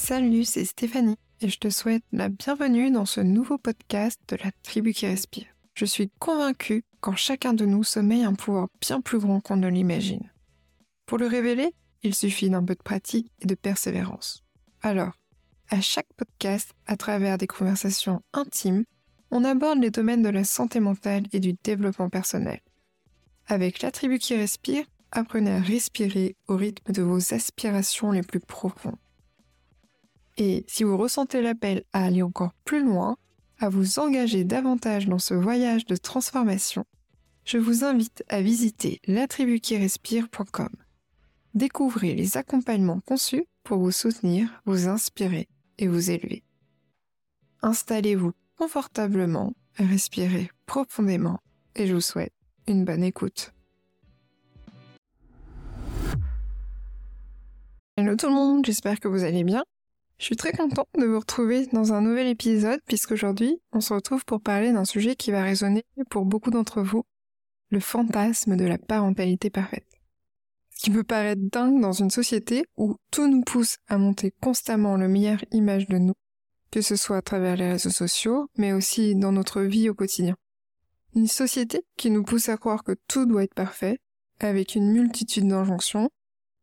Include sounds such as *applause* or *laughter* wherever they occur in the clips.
Salut, c'est Stéphanie et je te souhaite la bienvenue dans ce nouveau podcast de la tribu qui respire. Je suis convaincue qu'en chacun de nous sommeille un pouvoir bien plus grand qu'on ne l'imagine. Pour le révéler, il suffit d'un peu de pratique et de persévérance. Alors, à chaque podcast, à travers des conversations intimes, on aborde les domaines de la santé mentale et du développement personnel. Avec la tribu qui respire, apprenez à respirer au rythme de vos aspirations les plus profondes. Et si vous ressentez l'appel à aller encore plus loin, à vous engager davantage dans ce voyage de transformation, je vous invite à visiter latribuquirespire.com. Découvrez les accompagnements conçus pour vous soutenir, vous inspirer et vous élever. Installez-vous confortablement, respirez profondément et je vous souhaite une bonne écoute. Hello tout le monde, j'espère que vous allez bien. Je suis très content de vous retrouver dans un nouvel épisode puisqu'aujourd'hui, on se retrouve pour parler d'un sujet qui va résonner pour beaucoup d'entre vous, le fantasme de la parentalité parfaite. Ce qui peut paraître dingue dans une société où tout nous pousse à monter constamment le meilleure image de nous, que ce soit à travers les réseaux sociaux, mais aussi dans notre vie au quotidien. Une société qui nous pousse à croire que tout doit être parfait, avec une multitude d'injonctions.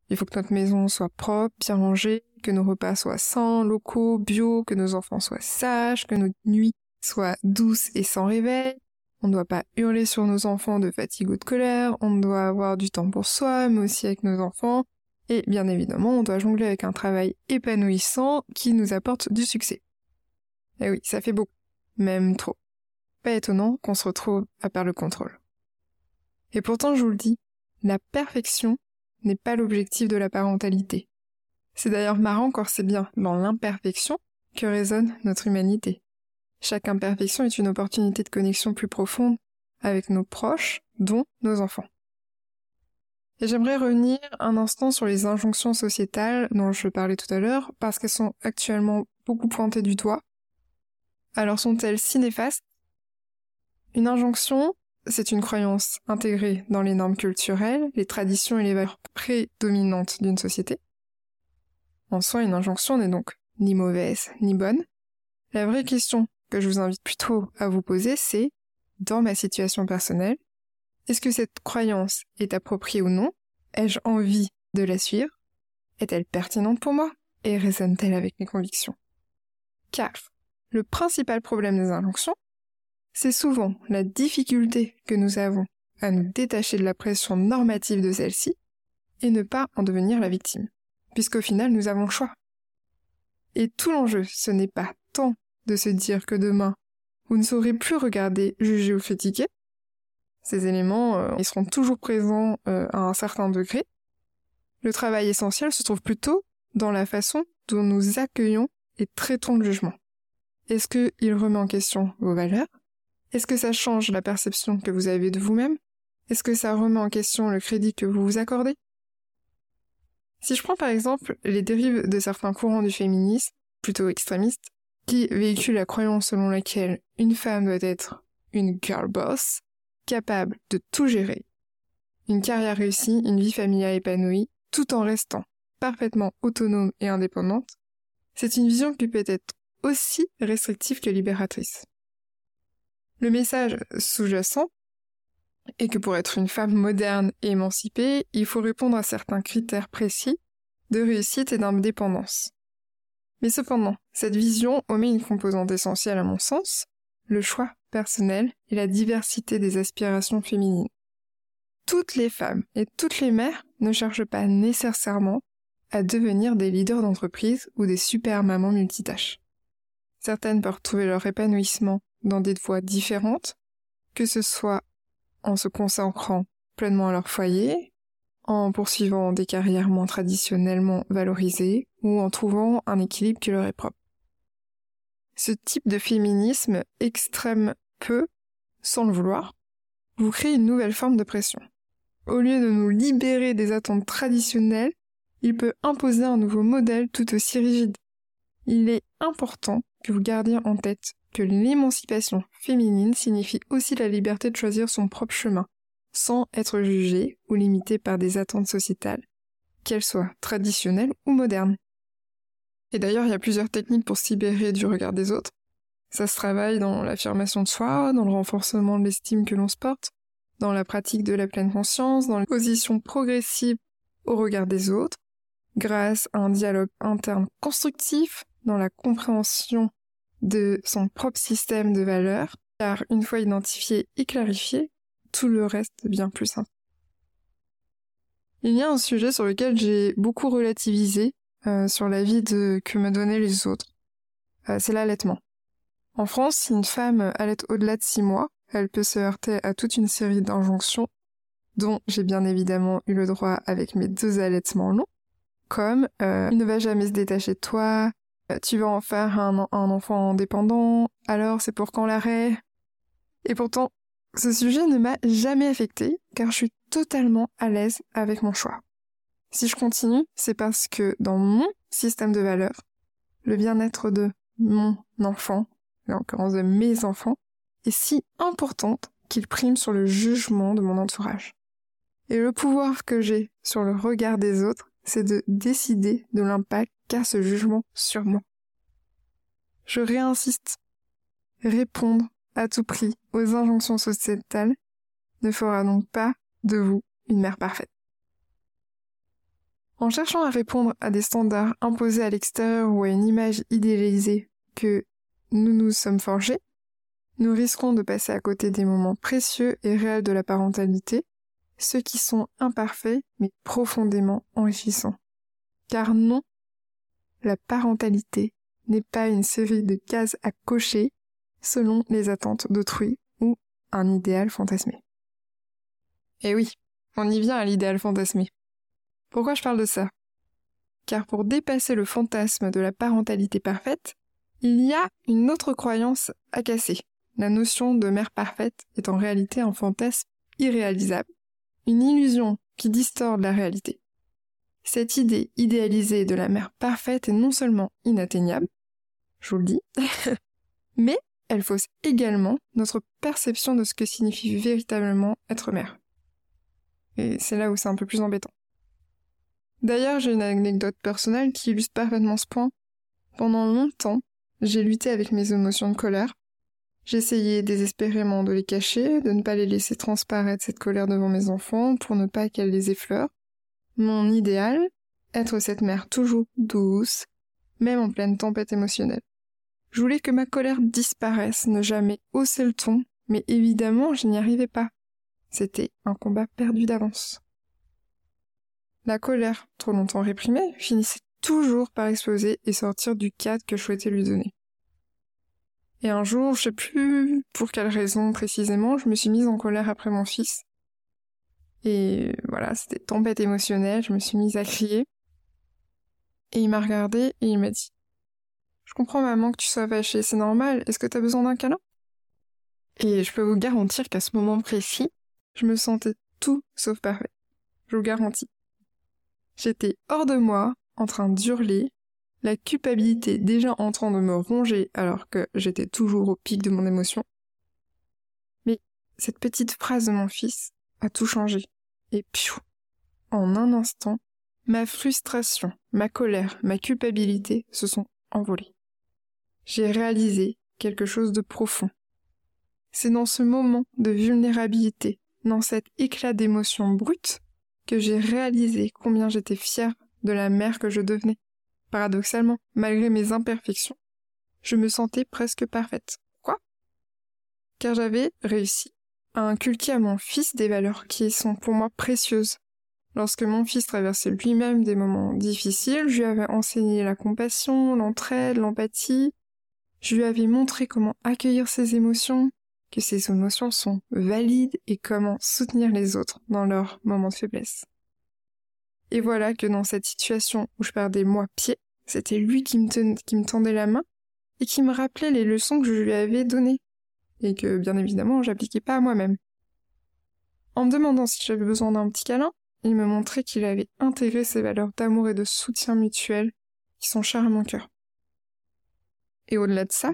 Il faut que notre maison soit propre, bien rangée, que nos repas soient sains, locaux, bio, que nos enfants soient sages, que notre nuit soit douce et sans réveil. On ne doit pas hurler sur nos enfants de fatigue ou de colère, on doit avoir du temps pour soi, mais aussi avec nos enfants. Et bien évidemment, on doit jongler avec un travail épanouissant qui nous apporte du succès. Et eh oui, ça fait beaucoup. Même trop. Pas étonnant qu'on se retrouve à perdre le contrôle. Et pourtant, je vous le dis, la perfection n'est pas l'objectif de la parentalité. C'est d'ailleurs marrant car c'est bien dans l'imperfection que résonne notre humanité. Chaque imperfection est une opportunité de connexion plus profonde avec nos proches, dont nos enfants. Et j'aimerais revenir un instant sur les injonctions sociétales dont je parlais tout à l'heure, parce qu'elles sont actuellement beaucoup pointées du doigt. Alors sont-elles si néfastes? Une injonction, c'est une croyance intégrée dans les normes culturelles, les traditions et les valeurs prédominantes d'une société. En soi, une injonction n'est donc ni mauvaise ni bonne. La vraie question que je vous invite plutôt à vous poser, c'est, dans ma situation personnelle, est-ce que cette croyance est appropriée ou non? Ai-je envie de la suivre? Est-elle pertinente pour moi? Et résonne-t-elle avec mes convictions? Car le principal problème des injonctions, c'est souvent la difficulté que nous avons à nous détacher de la pression normative de celle-ci et ne pas en devenir la victime puisqu'au final nous avons le choix. Et tout l'enjeu, ce n'est pas tant de se dire que demain, vous ne saurez plus regarder, juger ou critiquer. Ces éléments, euh, ils seront toujours présents euh, à un certain degré. Le travail essentiel se trouve plutôt dans la façon dont nous accueillons et traitons le jugement. Est-ce qu'il remet en question vos valeurs? Est-ce que ça change la perception que vous avez de vous-même? Est-ce que ça remet en question le crédit que vous vous accordez? Si je prends par exemple les dérives de certains courants du féminisme, plutôt extrémistes, qui véhiculent la croyance selon laquelle une femme doit être une girl boss, capable de tout gérer, une carrière réussie, une vie familiale épanouie, tout en restant parfaitement autonome et indépendante, c'est une vision qui peut être aussi restrictive que libératrice. Le message sous-jacent et que pour être une femme moderne et émancipée, il faut répondre à certains critères précis de réussite et d'indépendance. Mais cependant, cette vision omet une composante essentielle à mon sens, le choix personnel et la diversité des aspirations féminines. Toutes les femmes et toutes les mères ne cherchent pas nécessairement à devenir des leaders d'entreprise ou des super mamans multitâches. Certaines peuvent trouver leur épanouissement dans des voies différentes, que ce soit en se consacrant pleinement à leur foyer, en poursuivant des carrières moins traditionnellement valorisées ou en trouvant un équilibre qui leur est propre. Ce type de féminisme extrême peu, sans le vouloir, vous crée une nouvelle forme de pression. Au lieu de nous libérer des attentes traditionnelles, il peut imposer un nouveau modèle tout aussi rigide. Il est important que vous gardiez en tête l'émancipation féminine signifie aussi la liberté de choisir son propre chemin, sans être jugée ou limitée par des attentes sociétales, qu'elles soient traditionnelles ou modernes. Et d'ailleurs, il y a plusieurs techniques pour se libérer du regard des autres. Ça se travaille dans l'affirmation de soi, dans le renforcement de l'estime que l'on se porte, dans la pratique de la pleine conscience, dans les positions progressives au regard des autres, grâce à un dialogue interne constructif, dans la compréhension de son propre système de valeurs, car une fois identifié et clarifié, tout le reste devient plus simple. Il y a un sujet sur lequel j'ai beaucoup relativisé euh, sur la vie que me donnaient les autres. Euh, c'est l'allaitement. En France, si une femme allait au-delà de six mois, elle peut se heurter à toute une série d'injonctions, dont j'ai bien évidemment eu le droit avec mes deux allaitements longs, comme euh, il ne va jamais se détacher de toi, tu vas en faire un, enfant indépendant, alors c'est pour quand l'arrêt? Et pourtant, ce sujet ne m'a jamais affecté, car je suis totalement à l'aise avec mon choix. Si je continue, c'est parce que dans mon système de valeurs, le bien-être de mon enfant en l'occurrence de mes enfants, est si importante qu'il prime sur le jugement de mon entourage. Et le pouvoir que j'ai sur le regard des autres, c'est de décider de l'impact qu'a ce jugement sur moi. Je réinsiste. Répondre à tout prix aux injonctions sociétales ne fera donc pas de vous une mère parfaite. En cherchant à répondre à des standards imposés à l'extérieur ou à une image idéalisée que nous nous sommes forgés, nous risquons de passer à côté des moments précieux et réels de la parentalité, ceux qui sont imparfaits mais profondément enrichissants. Car non, la parentalité n'est pas une série de cases à cocher selon les attentes d'autrui ou un idéal fantasmé. Eh oui, on y vient à l'idéal fantasmé. Pourquoi je parle de ça? Car pour dépasser le fantasme de la parentalité parfaite, il y a une autre croyance à casser. La notion de mère parfaite est en réalité un fantasme irréalisable, une illusion qui distorde la réalité. Cette idée idéalisée de la mère parfaite est non seulement inatteignable, je vous le dis, *laughs* mais elle fausse également notre perception de ce que signifie véritablement être mère. Et c'est là où c'est un peu plus embêtant. D'ailleurs, j'ai une anecdote personnelle qui illustre parfaitement ce point. Pendant longtemps, j'ai lutté avec mes émotions de colère. J'essayais désespérément de les cacher, de ne pas les laisser transparaître cette colère devant mes enfants pour ne pas qu'elles les effleurent. Mon idéal, être cette mère toujours douce, même en pleine tempête émotionnelle. Je voulais que ma colère disparaisse, ne jamais hausser le ton, mais évidemment je n'y arrivais pas. C'était un combat perdu d'avance. La colère, trop longtemps réprimée, finissait toujours par exploser et sortir du cadre que je souhaitais lui donner. Et un jour, je sais plus pour quelle raison précisément, je me suis mise en colère après mon fils. Et voilà, c'était tempête émotionnelle, je me suis mise à crier. Et il m'a regardé et il m'a dit Je comprends maman que tu sois fâchée, c'est normal, est-ce que t'as besoin d'un câlin? Et je peux vous garantir qu'à ce moment précis, je me sentais tout sauf parfait. Je vous garantis. J'étais hors de moi, en train d'hurler, la culpabilité déjà en train de me ronger alors que j'étais toujours au pic de mon émotion. Mais cette petite phrase de mon fils a tout changé. Et piou, en un instant, ma frustration, ma colère, ma culpabilité se sont envolées. J'ai réalisé quelque chose de profond. C'est dans ce moment de vulnérabilité, dans cet éclat d'émotion brute, que j'ai réalisé combien j'étais fière de la mère que je devenais. Paradoxalement, malgré mes imperfections, je me sentais presque parfaite. Quoi? Car j'avais réussi à inculquer à mon fils des valeurs qui sont pour moi précieuses. Lorsque mon fils traversait lui-même des moments difficiles, je lui avais enseigné la compassion, l'entraide, l'empathie. Je lui avais montré comment accueillir ses émotions, que ces émotions sont valides et comment soutenir les autres dans leurs moments de faiblesse. Et voilà que dans cette situation où je perdais moi pied, c'était lui qui me, qui me tendait la main et qui me rappelait les leçons que je lui avais données et que bien évidemment j'appliquais pas à moi-même. En me demandant si j'avais besoin d'un petit câlin, il me montrait qu'il avait intégré ces valeurs d'amour et de soutien mutuel qui sont chères à mon cœur. Et au-delà de ça,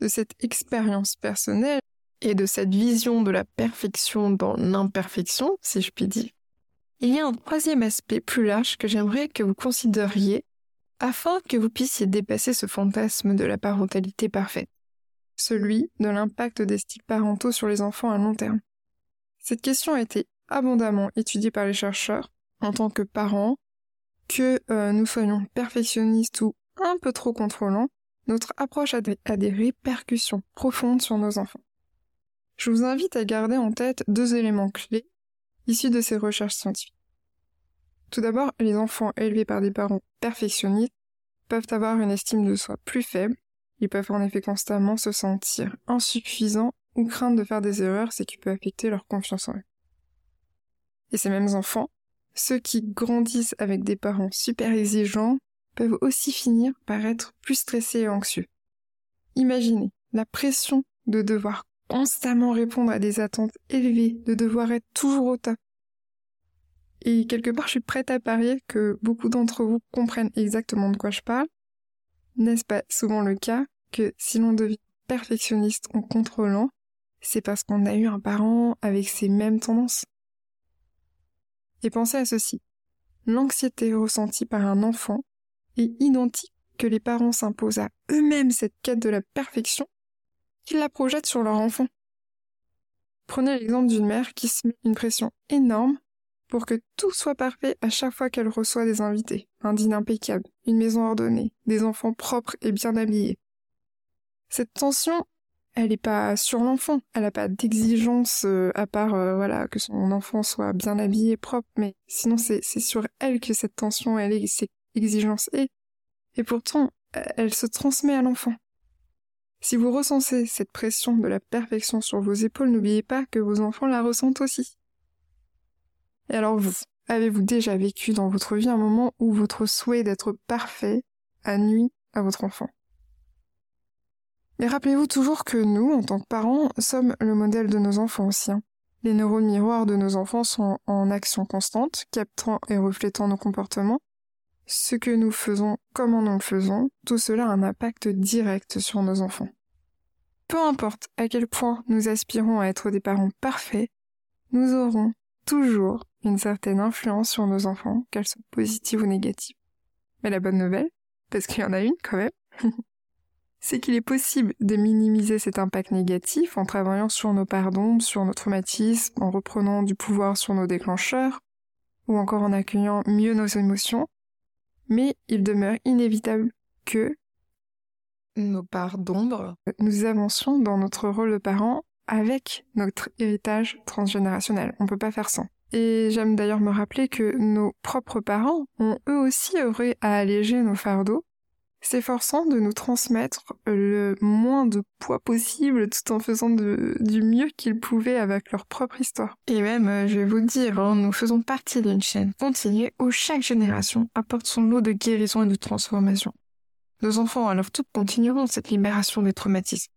de cette expérience personnelle et de cette vision de la perfection dans l'imperfection, si je puis dire, il y a un troisième aspect plus large que j'aimerais que vous considériez afin que vous puissiez dépasser ce fantasme de la parentalité parfaite, celui de l'impact des styles parentaux sur les enfants à long terme. Cette question a été abondamment étudiée par les chercheurs en tant que parents, que euh, nous soyons perfectionnistes ou un peu trop contrôlants, notre approche a des, a des répercussions profondes sur nos enfants. Je vous invite à garder en tête deux éléments clés issus de ces recherches scientifiques. Tout d'abord, les enfants élevés par des parents perfectionnistes peuvent avoir une estime de soi plus faible, ils peuvent en effet constamment se sentir insuffisants ou craindre de faire des erreurs, ce qui peut affecter leur confiance en eux. Et ces mêmes enfants, ceux qui grandissent avec des parents super exigeants, peuvent aussi finir par être plus stressés et anxieux. Imaginez la pression de devoir constamment répondre à des attentes élevées, de devoir être toujours au top. Et quelque part, je suis prête à parier que beaucoup d'entre vous comprennent exactement de quoi je parle. N'est-ce pas souvent le cas que si l'on devient perfectionniste en contrôlant, c'est parce qu'on a eu un parent avec ces mêmes tendances? Et pensez à ceci. L'anxiété ressentie par un enfant est identique que les parents s'imposent à eux-mêmes cette quête de la perfection la projettent sur leur enfant. Prenez l'exemple d'une mère qui se met une pression énorme pour que tout soit parfait à chaque fois qu'elle reçoit des invités, un dîner impeccable, une maison ordonnée, des enfants propres et bien habillés. Cette tension, elle n'est pas sur l'enfant, elle n'a pas d'exigence euh, à part euh, voilà que son enfant soit bien habillé, propre, mais sinon c'est sur elle que cette tension, elle est, cette exigence est. Et pourtant, elle se transmet à l'enfant. Si vous ressentez cette pression de la perfection sur vos épaules, n'oubliez pas que vos enfants la ressentent aussi. Et alors vous, avez-vous déjà vécu dans votre vie un moment où votre souhait d'être parfait a nuit à votre enfant? Mais rappelez-vous toujours que nous, en tant que parents, sommes le modèle de nos enfants aussi. Hein. Les neurones miroirs de nos enfants sont en action constante, captant et reflétant nos comportements. Ce que nous faisons, comment nous le faisons, tout cela a un impact direct sur nos enfants. Peu importe à quel point nous aspirons à être des parents parfaits, nous aurons toujours une certaine influence sur nos enfants, qu'elle soit positive ou négative. Mais la bonne nouvelle, parce qu'il y en a une quand même, *laughs* c'est qu'il est possible de minimiser cet impact négatif en travaillant sur nos pardons, sur nos traumatismes, en reprenant du pouvoir sur nos déclencheurs, ou encore en accueillant mieux nos émotions, mais il demeure inévitable que nos parts d'ombre, nous avancions dans notre rôle de parent avec notre héritage transgénérationnel. On peut pas faire sans. Et j'aime d'ailleurs me rappeler que nos propres parents ont eux aussi œuvré à alléger nos fardeaux, s'efforçant de nous transmettre le moins de poids possible tout en faisant du mieux qu'ils pouvaient avec leur propre histoire. Et même, euh, je vais vous dire, hein, nous faisons partie d'une chaîne continue où chaque génération apporte son lot de guérison et de transformation. Nos enfants, alors toutes continueront cette libération des traumatismes.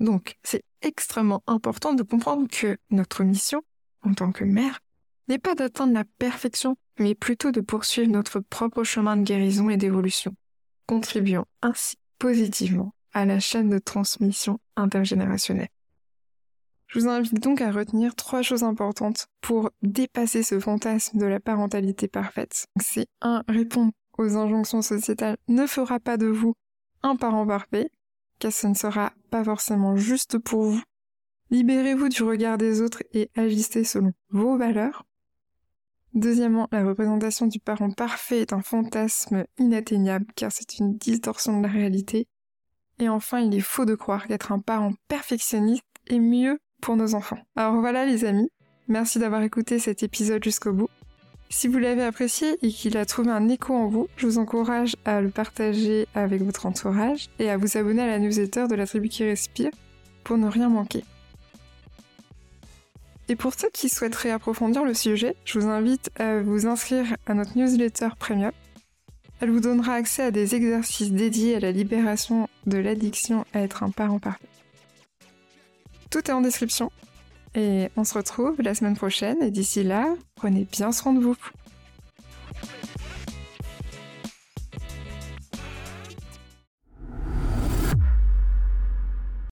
Donc, c'est extrêmement important de comprendre que notre mission, en tant que mère, n'est pas d'atteindre la perfection, mais plutôt de poursuivre notre propre chemin de guérison et d'évolution, contribuant ainsi positivement à la chaîne de transmission intergénérationnelle. Je vous invite donc à retenir trois choses importantes pour dépasser ce fantasme de la parentalité parfaite. C'est un, répondre aux injonctions sociétales ne fera pas de vous un parent parfait, car ce ne sera pas forcément juste pour vous. Libérez-vous du regard des autres et agissez selon vos valeurs. Deuxièmement, la représentation du parent parfait est un fantasme inatteignable car c'est une distorsion de la réalité. Et enfin, il est faux de croire qu'être un parent perfectionniste est mieux pour nos enfants. Alors voilà les amis, merci d'avoir écouté cet épisode jusqu'au bout. Si vous l'avez apprécié et qu'il a trouvé un écho en vous, je vous encourage à le partager avec votre entourage et à vous abonner à la newsletter de la tribu qui respire pour ne rien manquer. Et pour ceux qui souhaiteraient approfondir le sujet, je vous invite à vous inscrire à notre newsletter premium. Elle vous donnera accès à des exercices dédiés à la libération de l'addiction à être un parent parfait. Tout est en description et on se retrouve la semaine prochaine et d'ici là, prenez bien soin de vous.